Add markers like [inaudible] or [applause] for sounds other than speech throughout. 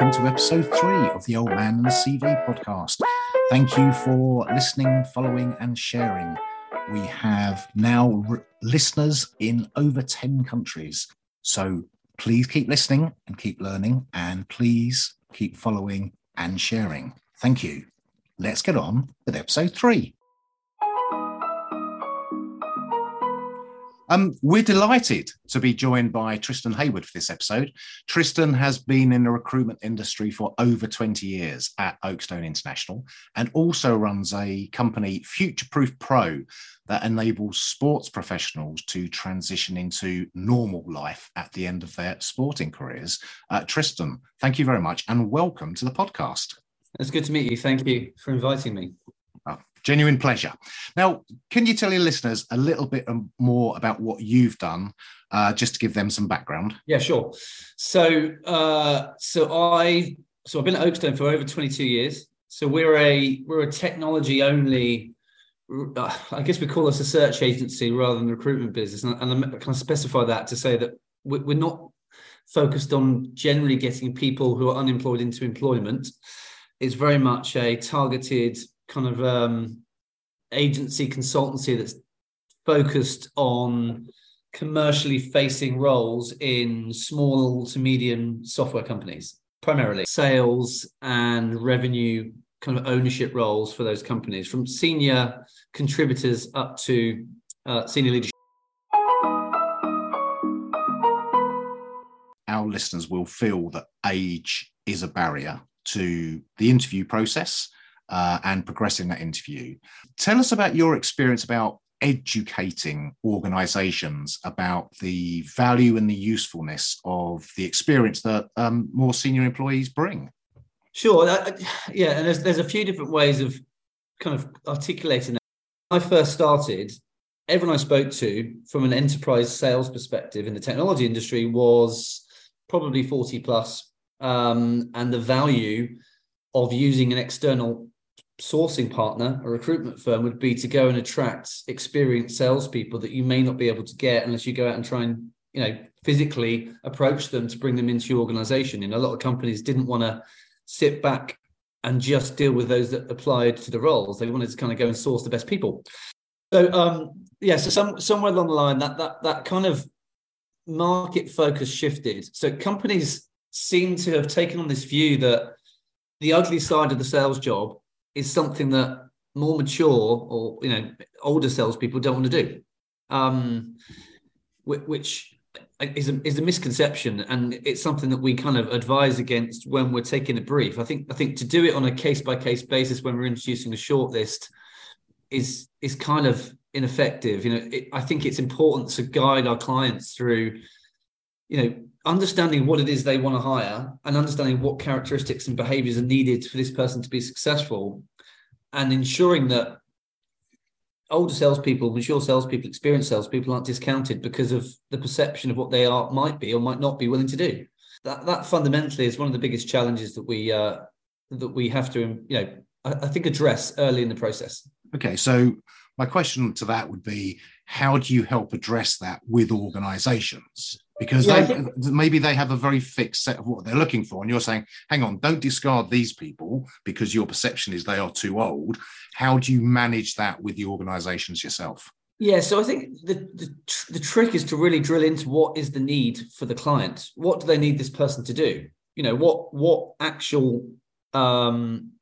welcome to episode three of the Old Man and the CV podcast. Thank you for listening, following, and sharing. We have now r- listeners in over 10 countries. So please keep listening and keep learning, and please keep following and sharing. Thank you. Let's get on with episode three. Um, we're delighted to be joined by Tristan Heywood for this episode. Tristan has been in the recruitment industry for over 20 years at Oakstone International and also runs a company, Futureproof Pro, that enables sports professionals to transition into normal life at the end of their sporting careers. Uh, Tristan, thank you very much and welcome to the podcast. It's good to meet you. Thank you for inviting me. Genuine pleasure. Now, can you tell your listeners a little bit more about what you've done, uh, just to give them some background? Yeah, sure. So, uh, so I, so I've been at Oakstone for over 22 years. So we're a we're a technology only. Uh, I guess we call us a search agency rather than a recruitment business, and, and I kind of specify that to say that we're not focused on generally getting people who are unemployed into employment. It's very much a targeted kind of um, agency consultancy that's focused on commercially facing roles in small to medium software companies, primarily sales and revenue kind of ownership roles for those companies, from senior contributors up to uh, senior leadership. Our listeners will feel that age is a barrier to the interview process uh, and progressing that interview. Tell us about your experience about educating organizations about the value and the usefulness of the experience that um, more senior employees bring. Sure. yeah. And there's, there's a few different ways of kind of articulating that. When I first started, everyone I spoke to from an enterprise sales perspective in the technology industry was probably 40 plus, um, and the value of using an external sourcing partner, a recruitment firm, would be to go and attract experienced salespeople that you may not be able to get unless you go out and try and you know physically approach them to bring them into your organization. And a lot of companies didn't want to sit back and just deal with those that applied to the roles. They wanted to kind of go and source the best people. So um, yeah, so some somewhere along the line that that that kind of market focus shifted. So companies seem to have taken on this view that the ugly side of the sales job is something that more mature or you know older salespeople don't want to do, um, which is a, is a misconception, and it's something that we kind of advise against when we're taking a brief. I think I think to do it on a case by case basis when we're introducing a shortlist is is kind of ineffective. You know, it, I think it's important to guide our clients through, you know, understanding what it is they want to hire and understanding what characteristics and behaviors are needed for this person to be successful and ensuring that older salespeople, mature salespeople, experienced salespeople aren't discounted because of the perception of what they are might be or might not be willing to do. That that fundamentally is one of the biggest challenges that we uh, that we have to you know I, I think address early in the process. Okay, so my question to that would be how do you help address that with organizations because yeah, they, think... maybe they have a very fixed set of what they're looking for and you're saying hang on don't discard these people because your perception is they are too old. How do you manage that with the organizations yourself? Yeah so i think the, the, the trick is to really drill into what is the need for the client. What do they need this person to do? You know what what actual um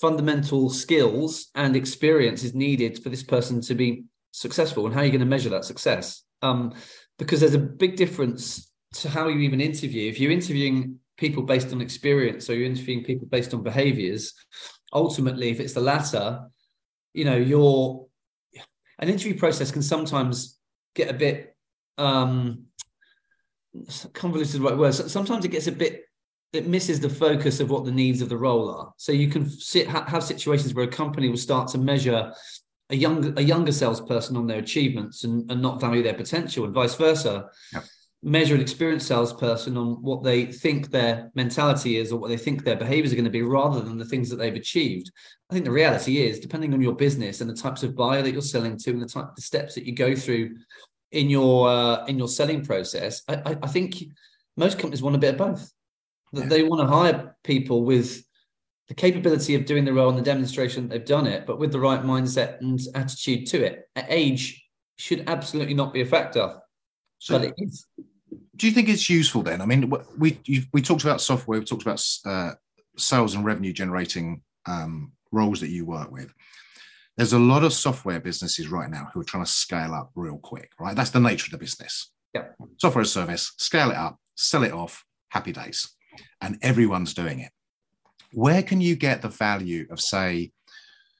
fundamental skills and experience is needed for this person to be successful and how are you going to measure that success? Um, because there's a big difference to how you even interview. If you're interviewing people based on experience or you're interviewing people based on behaviors, ultimately, if it's the latter, you know, your an interview process can sometimes get a bit um convoluted right word. Sometimes it gets a bit it misses the focus of what the needs of the role are. So you can sit, have situations where a company will start to measure a younger a younger salesperson on their achievements and, and not value their potential, and vice versa. Yep. Measure an experienced salesperson on what they think their mentality is or what they think their behaviors are going to be rather than the things that they've achieved. I think the reality is, depending on your business and the types of buyer that you're selling to and the type the steps that you go through in your uh, in your selling process, I, I, I think most companies want a bit of both. that yeah. they want to hire people with the capability of doing the role and the demonstration that they've done it, but with the right mindset and attitude to it. Age should absolutely not be a factor, so, but it is. Do you think it's useful then? I mean, we we talked about software, we talked about uh, sales and revenue generating um, roles that you work with. There's a lot of software businesses right now who are trying to scale up real quick, right? That's the nature of the business. Yeah. Software as a service, scale it up, sell it off, happy days. And everyone's doing it where can you get the value of say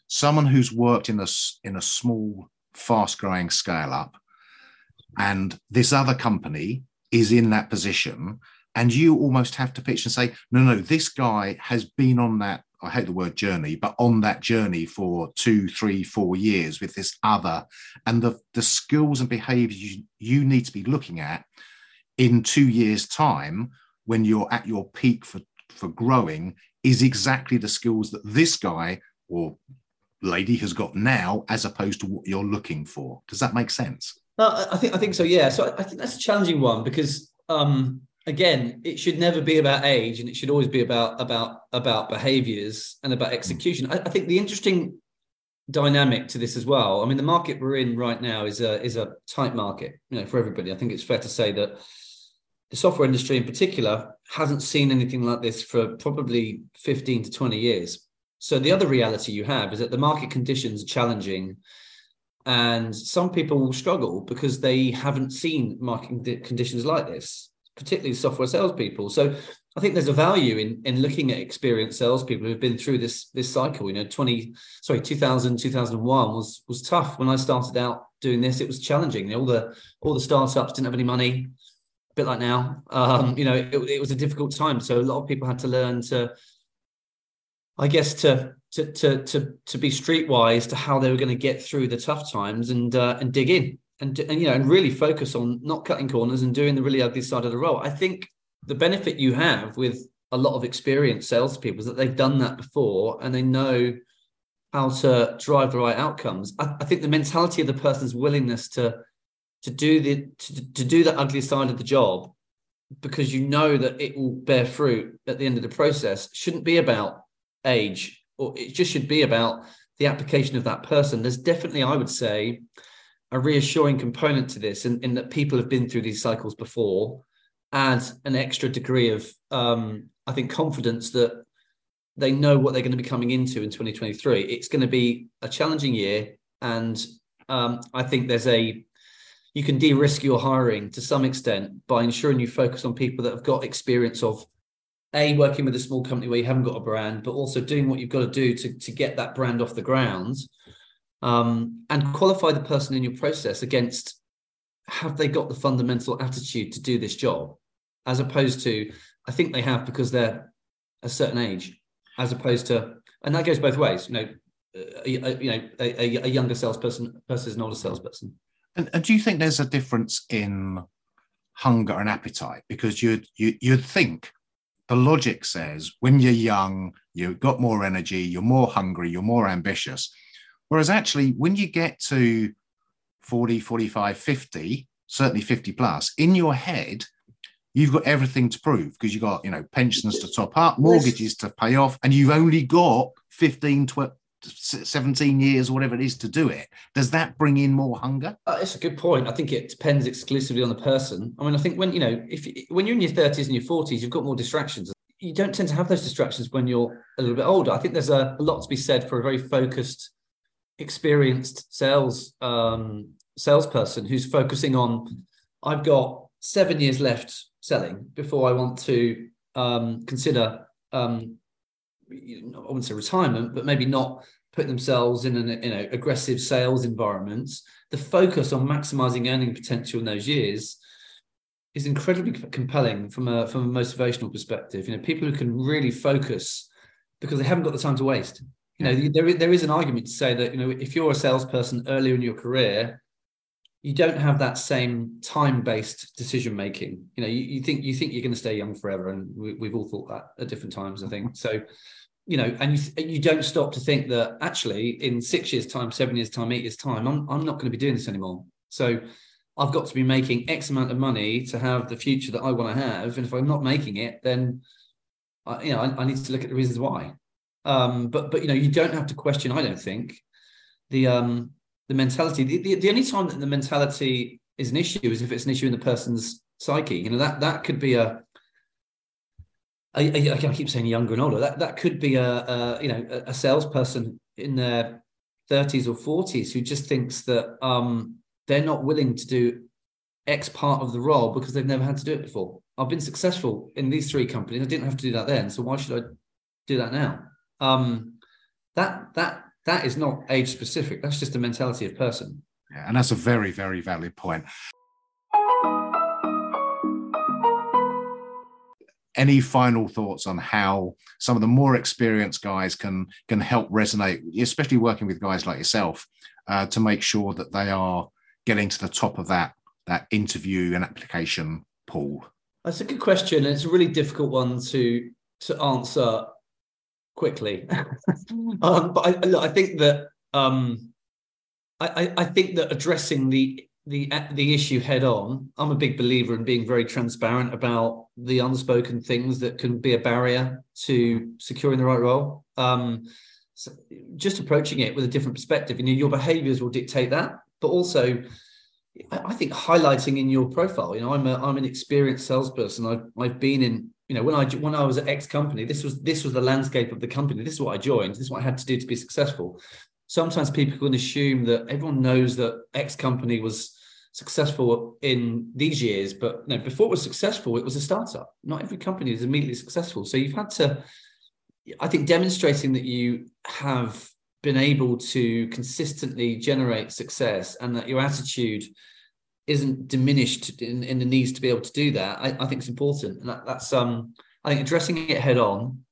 someone who's worked in a in a small fast growing scale up and this other company is in that position and you almost have to pitch and say no no this guy has been on that i hate the word journey but on that journey for two three four years with this other and the the skills and behaviors you, you need to be looking at in two years time when you're at your peak for for growing is exactly the skills that this guy or lady has got now, as opposed to what you're looking for. Does that make sense? No, I think I think so. Yeah. So I think that's a challenging one because um, again, it should never be about age, and it should always be about about about behaviors and about execution. I, I think the interesting dynamic to this as well. I mean, the market we're in right now is a is a tight market, you know, for everybody. I think it's fair to say that the software industry in particular hasn't seen anything like this for probably 15 to 20 years. So the other reality you have is that the market conditions are challenging and some people will struggle because they haven't seen market conditions like this, particularly software salespeople. So I think there's a value in in looking at experienced salespeople who've been through this this cycle. You know, 20 sorry, 2000, 2001 was was tough. When I started out doing this, it was challenging. All the all the startups didn't have any money bit like now. Um, you know, it, it, was a difficult time, so a lot of people had to learn to, I guess, to to to to to be streetwise to how they were going to get through the tough times and uh, and dig in and and you know and really focus on not cutting corners and doing the really ugly side of the role. I think the benefit you have with a lot of experienced salespeople is that they've done that before and they know how to drive the right outcomes. I, I think the mentality of the person's willingness to to do the to, to do the ugly side of the job because you know that it will bear fruit at the end of the process shouldn't be about age or it just should be about the application of that person. There's definitely i would say a reassuring component to this in, in that people have been through these cycles before add an extra degree of um, i think confidence that they know what they're going to be coming into in 2023 it's going to be a challenging year and um, i think there's a you can de-risk your hiring to some extent by ensuring you focus on people that have got experience of a working with a small company where you haven't got a brand, but also doing what you've got to do to, to get that brand off the ground, um, and qualify the person in your process against have they got the fundamental attitude to do this job, as opposed to I think they have because they're a certain age, as opposed to and that goes both ways. You know, a, a you know a, a younger salesperson versus an older salesperson. And, and do you think there's a difference in hunger and appetite? Because you'd you, you'd think the logic says when you're young, you've got more energy, you're more hungry, you're more ambitious. Whereas actually, when you get to 40, 45, 50, certainly 50 plus, in your head, you've got everything to prove because you've got, you know, pensions to top up, mortgages to pay off, and you've only got 15, 12, 17 years or whatever it is to do it does that bring in more hunger? Uh, it's a good point. I think it depends exclusively on the person. I mean i think when you know if when you're in your 30s and your 40s you've got more distractions. You don't tend to have those distractions when you're a little bit older. I think there's a, a lot to be said for a very focused experienced sales um, salesperson who's focusing on i've got seven years left selling before i want to um, consider um, I wouldn't say retirement, but maybe not put themselves in an you know aggressive sales environments. The focus on maximizing earning potential in those years is incredibly compelling from a from a motivational perspective. You know, people who can really focus because they haven't got the time to waste. You know, there there is an argument to say that you know if you're a salesperson earlier in your career, you don't have that same time based decision making. You know, you, you, think you think you're going to stay young forever, and we, have all thought that at different times. I think so you know, and you you don't stop to think that actually in six years' time, seven years' time, eight years' time, I'm I'm not going to be doing this anymore. So I've got to be making X amount of money to have the future that I want to have. And if I'm not making it, then I, you know, I, I, need to look at the reasons why. Um, but but you know, you don't have to question. I don't think the um the mentality. The, the, the only time that the mentality is an issue is if it's an issue in the person's psyche. You know that that could be a I, I, keep saying younger and older. That that could be a, a you know a salesperson in their 30s or 40s who just thinks that um, they're not willing to do X part of the role because they've never had to do it before. I've been successful in these three companies. I didn't have to do that then, so why should I do that now? Um, that that that is not age specific. That's just a mentality of person. Yeah, and that's a very very valid point. Any final thoughts on how some of the more experienced guys can can help resonate, especially working with guys like yourself, uh, to make sure that they are getting to the top of that that interview and application pool? That's a good question. It's a really difficult one to to answer quickly. [laughs] um, but I, I think that um, I, I think that addressing the the the issue head on. I'm a big believer in being very transparent about the unspoken things that can be a barrier to securing the right role. Um, so just approaching it with a different perspective. You know, your behaviors will dictate that, but also, I think highlighting in your profile. You know, I'm a I'm an experienced salesperson. I've I've been in. You know, when I when I was at X company, this was this was the landscape of the company. This is what I joined. This is what I had to do to be successful sometimes people can assume that everyone knows that X company was successful in these years, but no, before it was successful, it was a startup. Not every company is immediately successful. So you've had to, I think, demonstrating that you have been able to consistently generate success and that your attitude isn't diminished in, in the needs to be able to do that, I, I think it's important. And that, that's um I think addressing it head on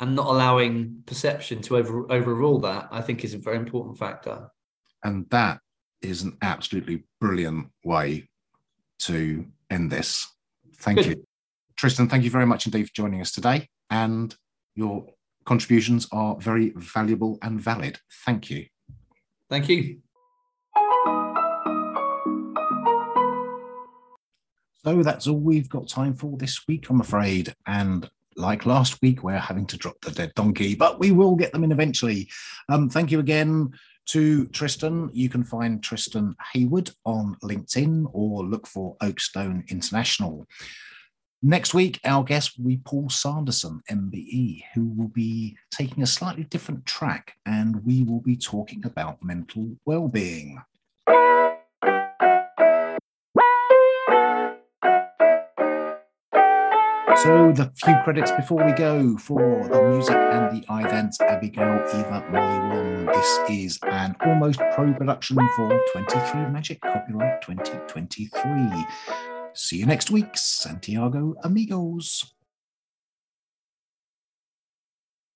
and not allowing perception to over overrule that, I think is a very important factor. And that is an absolutely brilliant way to end this. Thank Good. you. Tristan, thank you very much indeed for joining us today. And your contributions are very valuable and valid. Thank you. Thank you. So that's all we've got time for this week, I'm afraid. And like last week, we're having to drop the dead donkey, but we will get them in eventually. Um, thank you again to Tristan. You can find Tristan Heywood on LinkedIn or look for Oakstone International. Next week, our guest will be Paul Sanderson, MBE, who will be taking a slightly different track and we will be talking about mental well-being. So, the few credits before we go for the music and the events Abigail Eva Molly Wong. This is an almost pro production for 23 Magic, copyright 2023. See you next week, Santiago amigos.